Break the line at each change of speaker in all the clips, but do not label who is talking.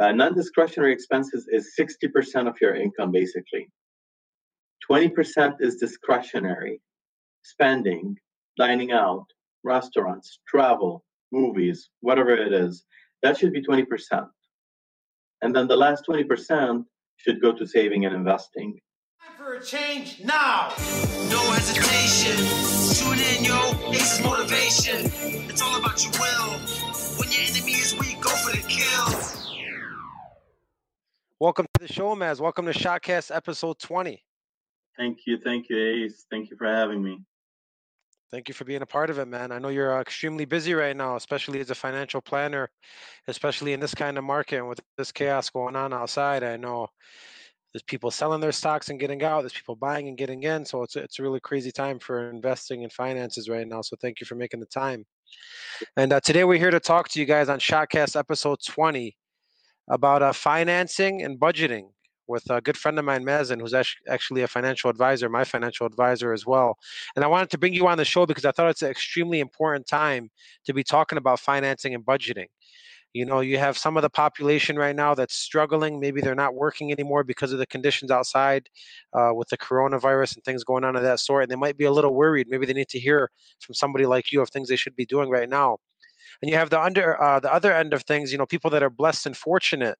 Uh, non-discretionary expenses is 60% of your income, basically. 20% is discretionary spending, dining out, restaurants, travel, movies, whatever it is. That should be 20%. And then the last 20% should go to saving and investing.
Time for a change now. No hesitation. Tune in, yo. Ace motivation. It's all about your will. When your enemy is weak, go for the kill.
Welcome to the show, Maz. Welcome to Shotcast episode 20.
Thank you. Thank you, Ace. Thank you for having me.
Thank you for being a part of it, man. I know you're uh, extremely busy right now, especially as a financial planner, especially in this kind of market and with this chaos going on outside. I know there's people selling their stocks and getting out. There's people buying and getting in. So it's it's a really crazy time for investing in finances right now. So thank you for making the time. And uh, today we're here to talk to you guys on Shotcast episode 20 about uh, financing and budgeting with a good friend of mine, Mazen, who's actually a financial advisor, my financial advisor as well. And I wanted to bring you on the show because I thought it's an extremely important time to be talking about financing and budgeting. You know, you have some of the population right now that's struggling. Maybe they're not working anymore because of the conditions outside uh, with the coronavirus and things going on of that sort. And they might be a little worried. Maybe they need to hear from somebody like you of things they should be doing right now and you have the under uh, the other end of things you know people that are blessed and fortunate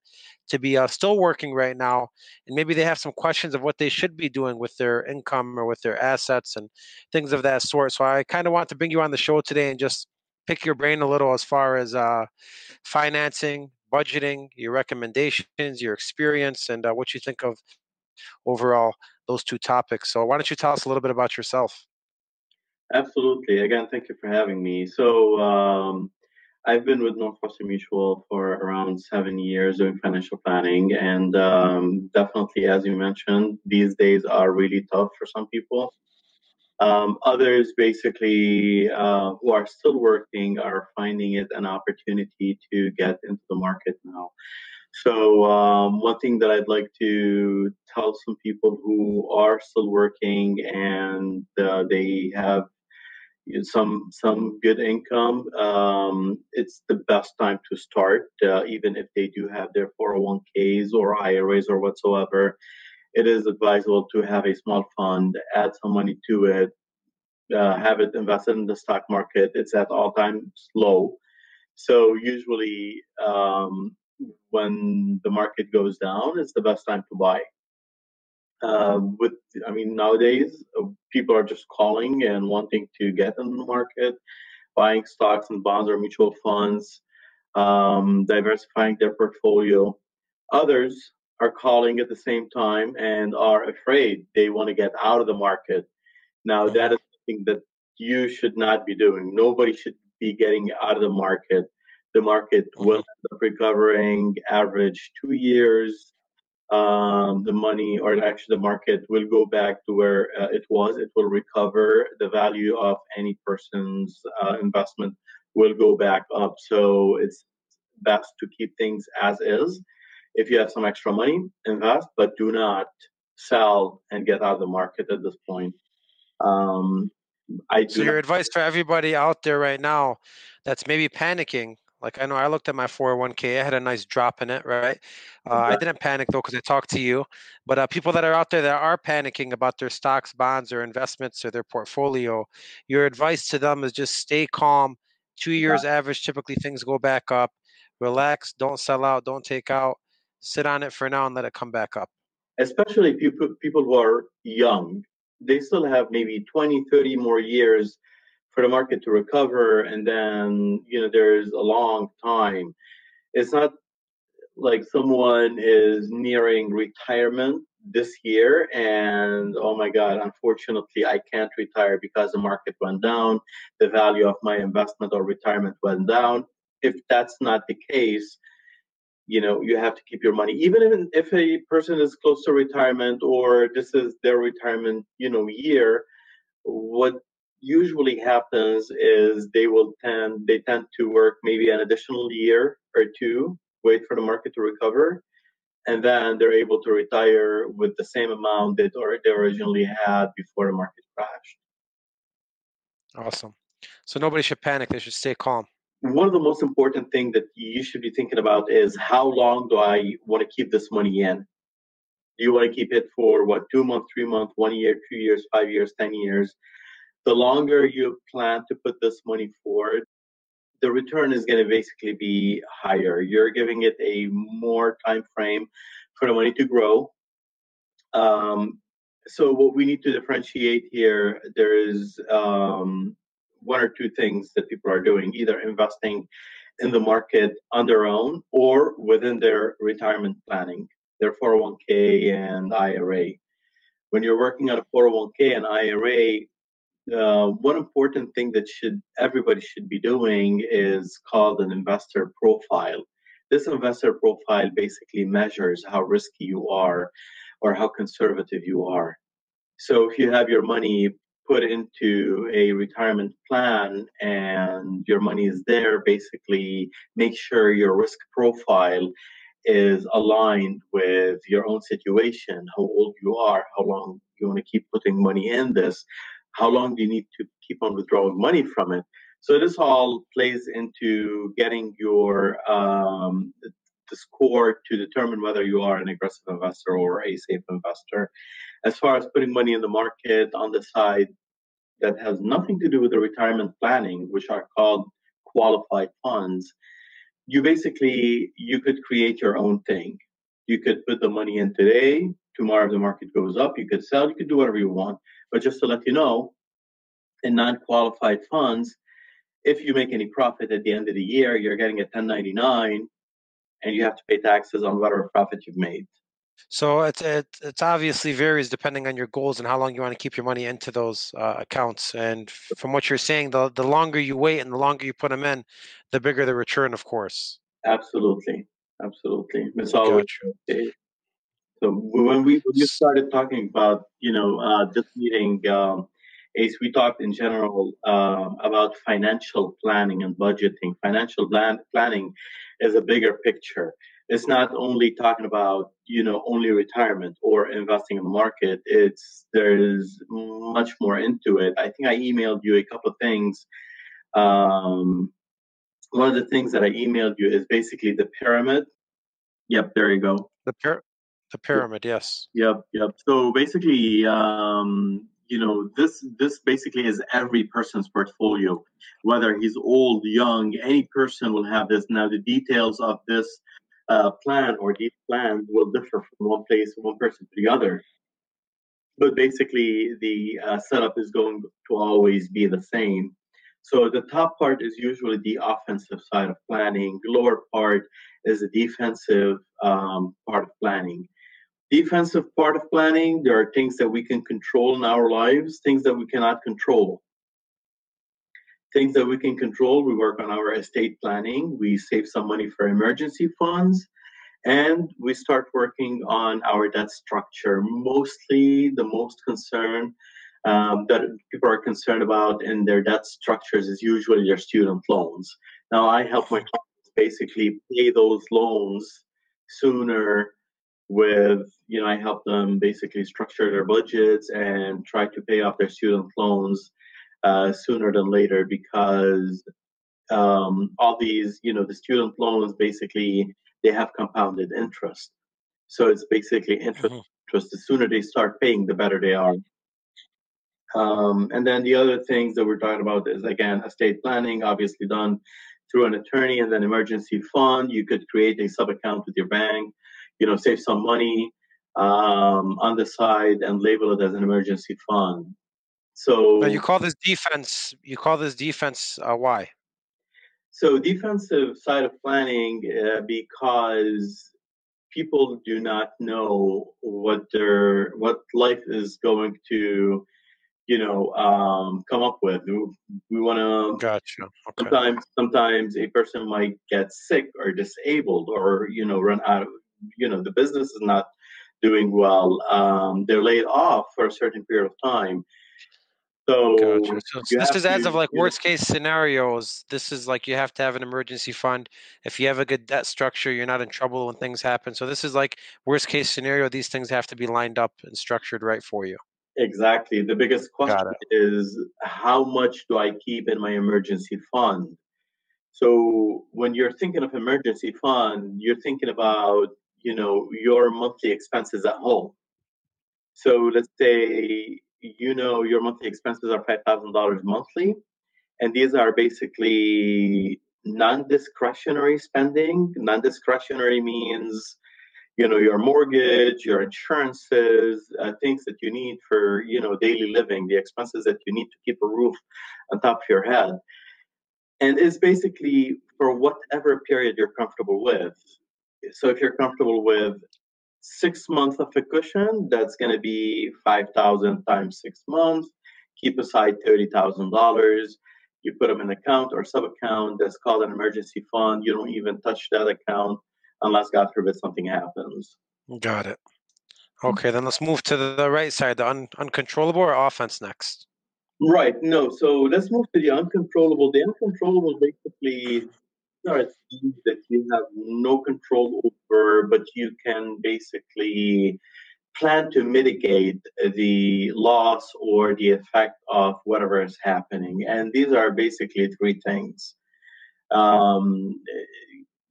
to be uh, still working right now and maybe they have some questions of what they should be doing with their income or with their assets and things of that sort so i kind of want to bring you on the show today and just pick your brain a little as far as uh, financing budgeting your recommendations your experience and uh, what you think of overall those two topics so why don't you tell us a little bit about yourself
Absolutely. Again, thank you for having me. So, um, I've been with Northwestern Mutual for around seven years doing financial planning, and um, definitely, as you mentioned, these days are really tough for some people. Um, others, basically, uh, who are still working, are finding it an opportunity to get into the market now. So, um, one thing that I'd like to tell some people who are still working and uh, they have some some good income, um, it's the best time to start. Uh, even if they do have their 401ks or IRAs or whatsoever, it is advisable to have a small fund, add some money to it, uh, have it invested in the stock market. It's at all times low, so usually um, when the market goes down, it's the best time to buy. Um, with, I mean, nowadays uh, people are just calling and wanting to get in the market, buying stocks and bonds or mutual funds, um, diversifying their portfolio. Others are calling at the same time and are afraid they want to get out of the market. Now, mm-hmm. that is something that you should not be doing. Nobody should be getting out of the market. The market will mm-hmm. end up recovering average two years um, the money or actually the market will go back to where uh, it was. It will recover. The value of any person's uh, investment will go back up. So it's best to keep things as is. If you have some extra money, invest, but do not sell and get out of the market at this point. Um,
I so your advice for everybody out there right now that's maybe panicking like I know I looked at my 401k, I had a nice drop in it, right? Uh, I didn't panic though because I talked to you. But uh, people that are out there that are panicking about their stocks, bonds, or investments or their portfolio, your advice to them is just stay calm. Two years yeah. average, typically things go back up. Relax, don't sell out, don't take out. Sit on it for now and let it come back up.
Especially people people who are young, they still have maybe 20, 30 more years for the market to recover and then you know there's a long time. It's not like someone is nearing retirement this year and oh my god unfortunately i can't retire because the market went down the value of my investment or retirement went down. If that's not the case you know you have to keep your money. Even if, a person is close to retirement or this is their retirement you know year what usually happens is they will tend they tend to work maybe an additional year or two, wait for the market to recover, and then they're able to retire with the same amount that or they originally had before the market crashed.
Awesome. So nobody should panic. They should stay calm.
one of the most important things that you should be thinking about is how long do I want to keep this money in? Do you want to keep it for what, two months, three months, one year, two years, five years, 10 years? The longer you plan to put this money forward, the return is going to basically be higher. You're giving it a more time frame for the money to grow. Um, so what we need to differentiate here, there is um, one or two things that people are doing, either investing in the market on their own or within their retirement planning, their 401k and IRA. When you're working on a 401k and IRA, uh, one important thing that should everybody should be doing is called an investor profile. This investor profile basically measures how risky you are or how conservative you are. So if you have your money put into a retirement plan and your money is there, basically make sure your risk profile is aligned with your own situation, how old you are, how long you want to keep putting money in this, how long do you need to keep on withdrawing money from it. So this all plays into getting your um, the score to determine whether you are an aggressive investor or a safe investor. As far as putting money in the market on the side that has nothing to do with the retirement planning, which are called qualified funds, you basically you could create your own thing. You could put the money in today. Tomorrow, if the market goes up, you could sell. You could do whatever you want. But just to let you know, in non-qualified funds, if you make any profit at the end of the year, you're getting a 1099 and you have to pay taxes on whatever profit you've made.
So it, it it's obviously varies depending on your goals and how long you want to keep your money into those uh, accounts. And from what you're saying, the the longer you wait and the longer you put them in, the bigger the return, of course.
Absolutely, absolutely. It's always gotcha. So when we when you started talking about you know uh, this meeting, um, Ace, we talked in general uh, about financial planning and budgeting. Financial plan- planning is a bigger picture. It's not only talking about you know only retirement or investing in the market. It's there's much more into it. I think I emailed you a couple of things. Um, one of the things that I emailed you is basically the pyramid. Yep, there you go.
The pyramid. The pyramid, yes.
Yep, yep. So basically, um, you know, this this basically is every person's portfolio, whether he's old, young, any person will have this. Now, the details of this uh, plan or these plans will differ from one place, one person to the other. But basically, the uh, setup is going to always be the same. So the top part is usually the offensive side of planning. Lower part is the defensive um, part of planning defensive part of planning, there are things that we can control in our lives, things that we cannot control. Things that we can control, we work on our estate planning, we save some money for emergency funds, and we start working on our debt structure. Mostly, the most concern um, that people are concerned about in their debt structures is usually their student loans. Now, I help my clients basically pay those loans sooner with you know i help them basically structure their budgets and try to pay off their student loans uh, sooner than later because um, all these you know the student loans basically they have compounded interest. So it's basically interest mm-hmm. interest. The sooner they start paying the better they are. Um, and then the other things that we're talking about is again estate planning obviously done through an attorney and then emergency fund. You could create a sub account with your bank you know, save some money um, on the side and label it as an emergency fund. So
now you call this defense. You call this defense. Uh, why?
So defensive side of planning uh, because people do not know what their what life is going to you know um, come up with we, we want to
gotcha okay.
sometimes sometimes a person might get sick or disabled or you know run out of you know the business is not doing well. Um, they're laid off for a certain period of time. So,
gotcha. so this is as of like worst case scenarios. This is like you have to have an emergency fund. If you have a good debt structure, you're not in trouble when things happen. So this is like worst case scenario. These things have to be lined up and structured right for you.
Exactly. The biggest question is how much do I keep in my emergency fund? So when you're thinking of emergency fund, you're thinking about you know your monthly expenses at home. So let's say you know your monthly expenses are five thousand dollars monthly, and these are basically non-discretionary spending. Non-discretionary means you know your mortgage your insurances uh, things that you need for you know daily living the expenses that you need to keep a roof on top of your head and it's basically for whatever period you're comfortable with so if you're comfortable with six months of a cushion that's going to be 5000 times six months keep aside $30000 you put them in an account or sub account that's called an emergency fund you don't even touch that account unless God forbid something happens.
Got it. Hmm. Okay, then let's move to the right side, the un- uncontrollable or offense next.
Right. No. So let's move to the uncontrollable. The uncontrollable basically are things that you have no control over, but you can basically plan to mitigate the loss or the effect of whatever is happening. And these are basically three things. Um,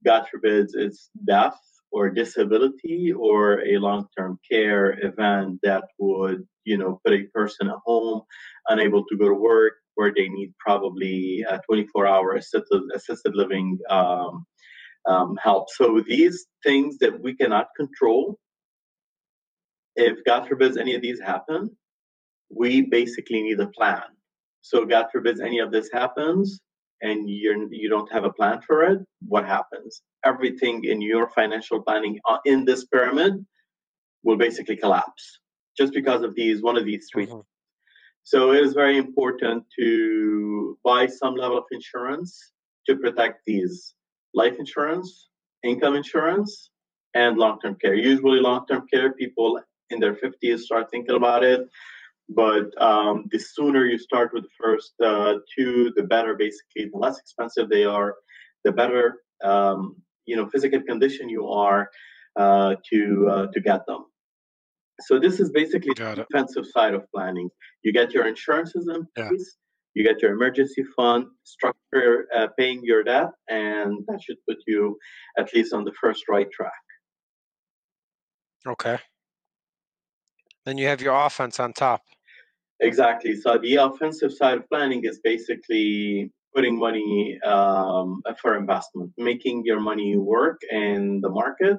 God forbids it's death or disability or a long-term care event that would, you know, put a person at home, unable to go to work, where they need probably a 24-hour assisted, assisted living um, um, help. So these things that we cannot control, if God forbids any of these happen, we basically need a plan. So God forbids any of this happens, and you're you don't have a plan for it, what happens? Everything in your financial planning uh, in this pyramid will basically collapse just because of these one of these 3 mm-hmm. So it is very important to buy some level of insurance to protect these life insurance, income insurance, and long-term care. Usually, long-term care people in their 50s start thinking about it but um, the sooner you start with the first uh, two, the better. Basically, the less expensive they are, the better um, you know physical condition you are uh, to uh, to get them. So this is basically the defensive side of planning. You get your insurances in place. Yeah. You get your emergency fund structure, uh, paying your debt, and that should put you at least on the first right track.
Okay. Then you have your offense on top.
Exactly. So the offensive side of planning is basically putting money um, for investment, making your money work in the market.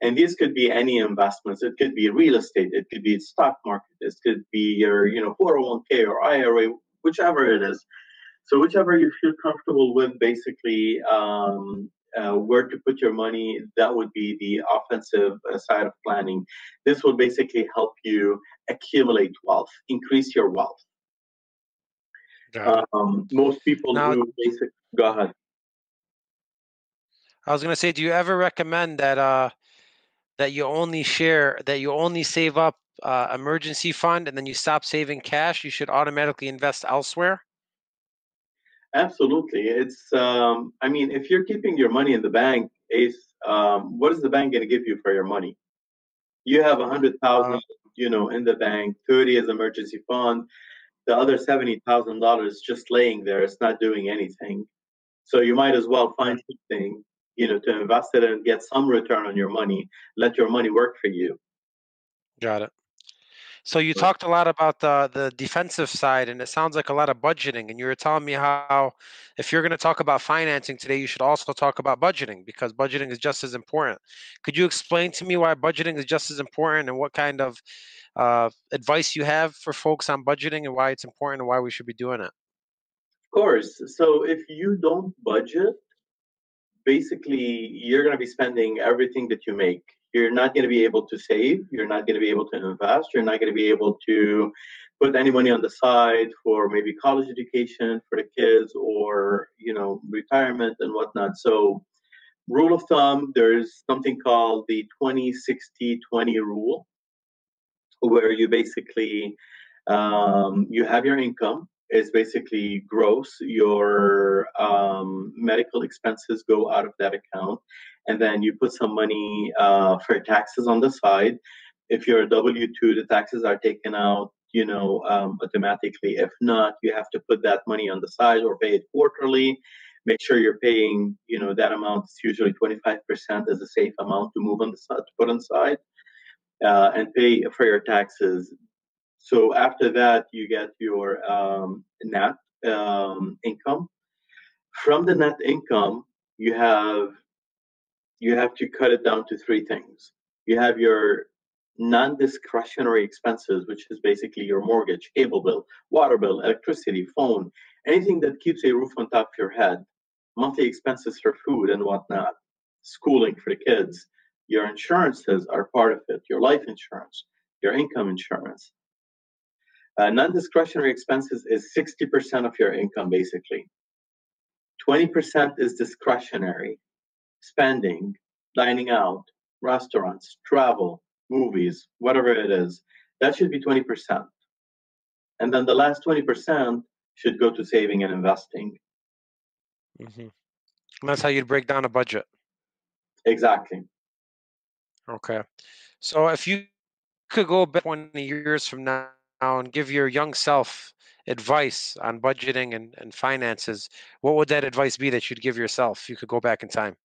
And these could be any investments. It could be real estate. It could be stock market. It could be your, you know, 401k or IRA, whichever it is. So whichever you feel comfortable with, basically, um, uh, where to put your money, that would be the offensive uh, side of planning. This will basically help you accumulate wealth, increase your wealth. Um, most people now, do basic. Go ahead.
I was going to say, do you ever recommend that uh, that you only share that you only save up uh, emergency fund and then you stop saving cash? You should automatically invest elsewhere.
Absolutely. It's, um, I mean, if you're keeping your money in the bank, Ace, um, what is the bank going to give you for your money? You have a hundred thousand, uh, you know, in the bank. Thirty is emergency fund. The other seventy thousand dollars just laying there. It's not doing anything. So you might as well find something, you know, to invest it and get some return on your money. Let your money work for you.
Got it. So you talked a lot about the the defensive side, and it sounds like a lot of budgeting. And you were telling me how, if you're going to talk about financing today, you should also talk about budgeting because budgeting is just as important. Could you explain to me why budgeting is just as important, and what kind of uh, advice you have for folks on budgeting, and why it's important, and why we should be doing it?
Of course. So if you don't budget, basically you're going to be spending everything that you make you're not going to be able to save you're not going to be able to invest you're not going to be able to put any money on the side for maybe college education for the kids or you know retirement and whatnot so rule of thumb there's something called the 20 60 20 rule where you basically um, you have your income is basically gross. Your um, medical expenses go out of that account, and then you put some money uh, for taxes on the side. If you're a W two, the taxes are taken out, you know, um, automatically. If not, you have to put that money on the side or pay it quarterly. make sure you're paying, you know, that amount is usually 25% as a safe amount to move on the side, to put on side, uh, and pay for your taxes. So after that, you get your um, net um, income. From the net income, you have you have to cut it down to three things. You have your non-discretionary expenses, which is basically your mortgage, cable bill, water bill, electricity, phone, anything that keeps a roof on top of your head, monthly expenses for food and whatnot, schooling for the kids. Your insurances are part of it, your life insurance, your income insurance. Uh, non-discretionary expenses is 60% of your income, basically. 20% is discretionary spending, dining out, restaurants, travel, movies, whatever it is, that should be 20%. And then the last 20% should go to saving and investing.
Mm-hmm. And that's how you'd break down a budget.
Exactly.
Okay. So if you could go back 20 years from now and give your young self advice on budgeting and, and finances, what would that advice be that you'd give yourself you could go back in time?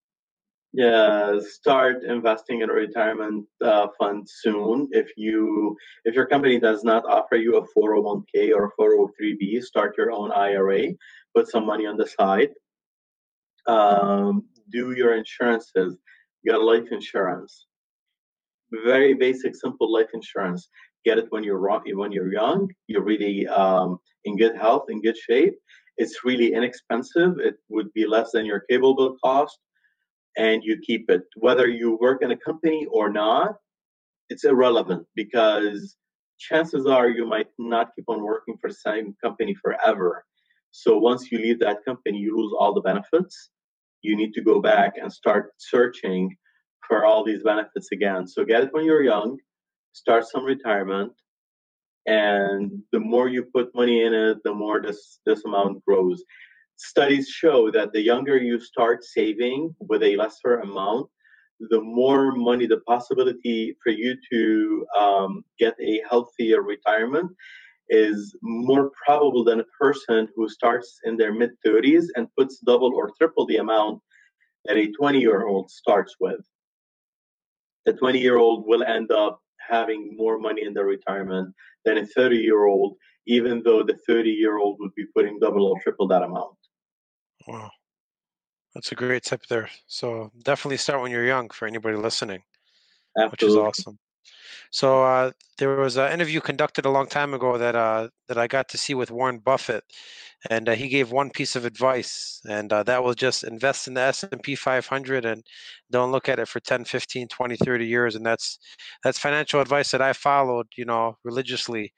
Yeah start investing in a retirement uh, fund soon. If you if your company does not offer you a 401k or 403b start your own ira put some money on the side. Um, do your insurances get life insurance. Very basic simple life insurance. Get it when you're when you're young you're really um, in good health in good shape. It's really inexpensive. It would be less than your cable bill cost and you keep it. Whether you work in a company or not, it's irrelevant because chances are you might not keep on working for the same company forever. So once you leave that company, you lose all the benefits. You need to go back and start searching for all these benefits again. So get it when you're young, start some retirement, and the more you put money in it, the more this this amount grows studies show that the younger you start saving with a lesser amount, the more money, the possibility for you to um, get a healthier retirement is more probable than a person who starts in their mid 30s and puts double or triple the amount that a 20 year old starts with. The 20 year old will end up having more money in their retirement than a 30 year old, even though the 30 year old would be putting double or triple that amount.
Wow. That's a great tip there. So definitely start when you're young for anybody listening, Absolutely. which is awesome. So uh, there was an interview conducted a long time ago that uh, that I got to see with Warren Buffett, and uh, he gave one piece of advice, and uh, that was just invest in the S&P 500 and don't look at it for 10, 15, 20, 30 years. And that's that's financial advice that I followed, you know, religiously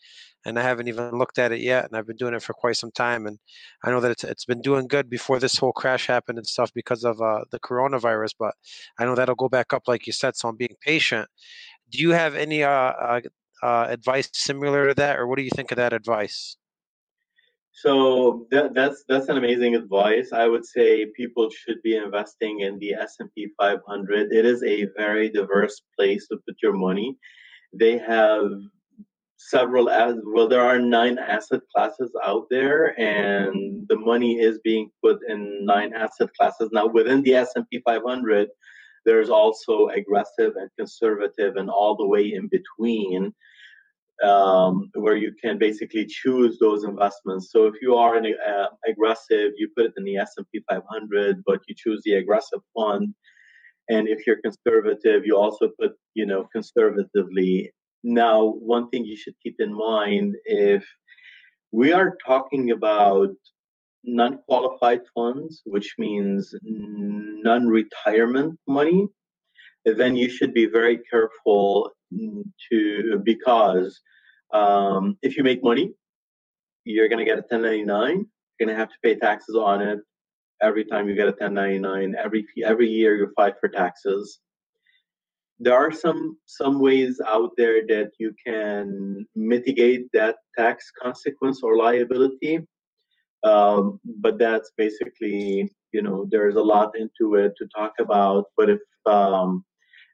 and I haven't even looked at it yet. And I've been doing it for quite some time, and I know that it's it's been doing good before this whole crash happened and stuff because of uh, the coronavirus. But I know that'll go back up, like you said. So I'm being patient. Do you have any uh, uh, uh, advice similar to that, or what do you think of that advice?
So that, that's that's an amazing advice. I would say people should be investing in the S and P 500. It is a very diverse place to put your money. They have several as well there are nine asset classes out there and the money is being put in nine asset classes. Now within the s&p 500 there's also aggressive and conservative and all the way in between um, where you can basically choose those investments. So if you are an uh, aggressive you put it in the s&p 500 but you choose the aggressive fund. And if you're conservative you also put you know conservatively now, one thing you should keep in mind if we are talking about non qualified funds, which means non retirement money, then you should be very careful to because um, if you make money, you're going to get a 1099. You're going to have to pay taxes on it every time you get a 1099. Every every year you fight for taxes there are some some ways out there that you can mitigate that tax consequence or liability um, but that's basically you know there's a lot into it to talk about but if um,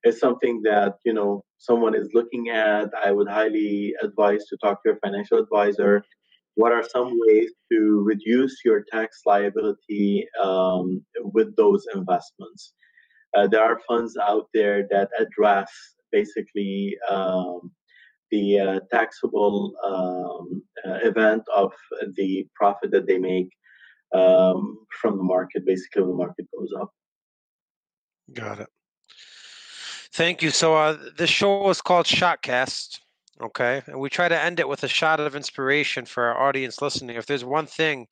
it's something that you know someone is looking at i would highly advise to talk to your financial advisor what are some ways to reduce your tax liability um, with those investments. Uh, there are funds out there that address basically um, the uh, taxable um, uh, event of the profit that they make um, from the market, basically when the market goes up.
Got it. Thank you. So uh, this show is called Shotcast. Okay. And we try to end it with a shot of inspiration for our audience listening. If there's one thing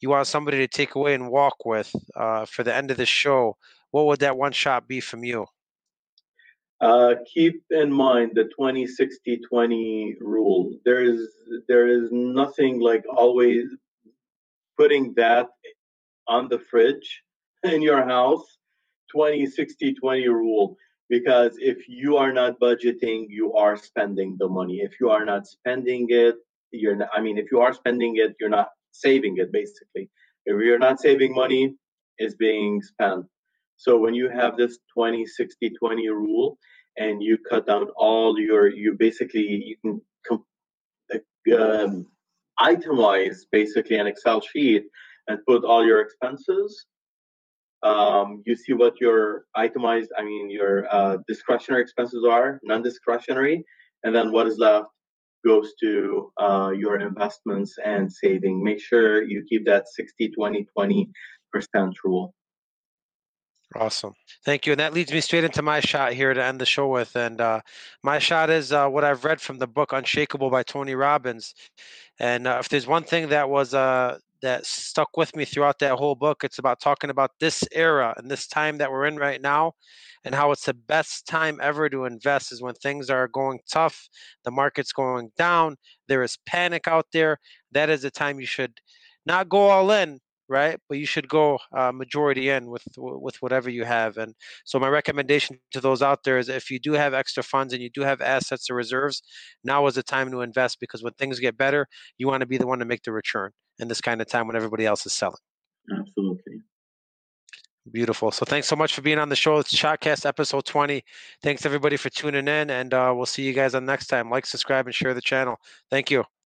you want somebody to take away and walk with uh, for the end of the show, what would that one shot be from you?
Uh, keep in mind the 20 60 20 rule. There is there is nothing like always putting that on the fridge in your house 20 60 20 rule because if you are not budgeting you are spending the money if you are not spending it you're not, i mean if you are spending it you're not saving it basically if you're not saving money it's being spent so when you have this 20 60 20 rule and you cut down all your you basically you can um, itemize basically an excel sheet and put all your expenses um, you see what your itemized, I mean, your uh, discretionary expenses are, non-discretionary, and then what is left goes to uh, your investments and saving. Make sure you keep that 60, 20, 20% rule.
Awesome. Thank you. And that leads me straight into my shot here to end the show with. And uh, my shot is uh, what I've read from the book Unshakable by Tony Robbins. And uh, if there's one thing that was uh, that stuck with me throughout that whole book. It's about talking about this era and this time that we're in right now and how it's the best time ever to invest is when things are going tough, the market's going down, there is panic out there. That is the time you should not go all in, right? But you should go uh, majority in with with whatever you have. And so my recommendation to those out there is if you do have extra funds and you do have assets or reserves, now is the time to invest because when things get better, you want to be the one to make the return in this kind of time when everybody else is selling.
Absolutely.
Beautiful. So thanks so much for being on the show. It's Shotcast episode 20. Thanks everybody for tuning in, and uh, we'll see you guys on next time. Like, subscribe, and share the channel. Thank you.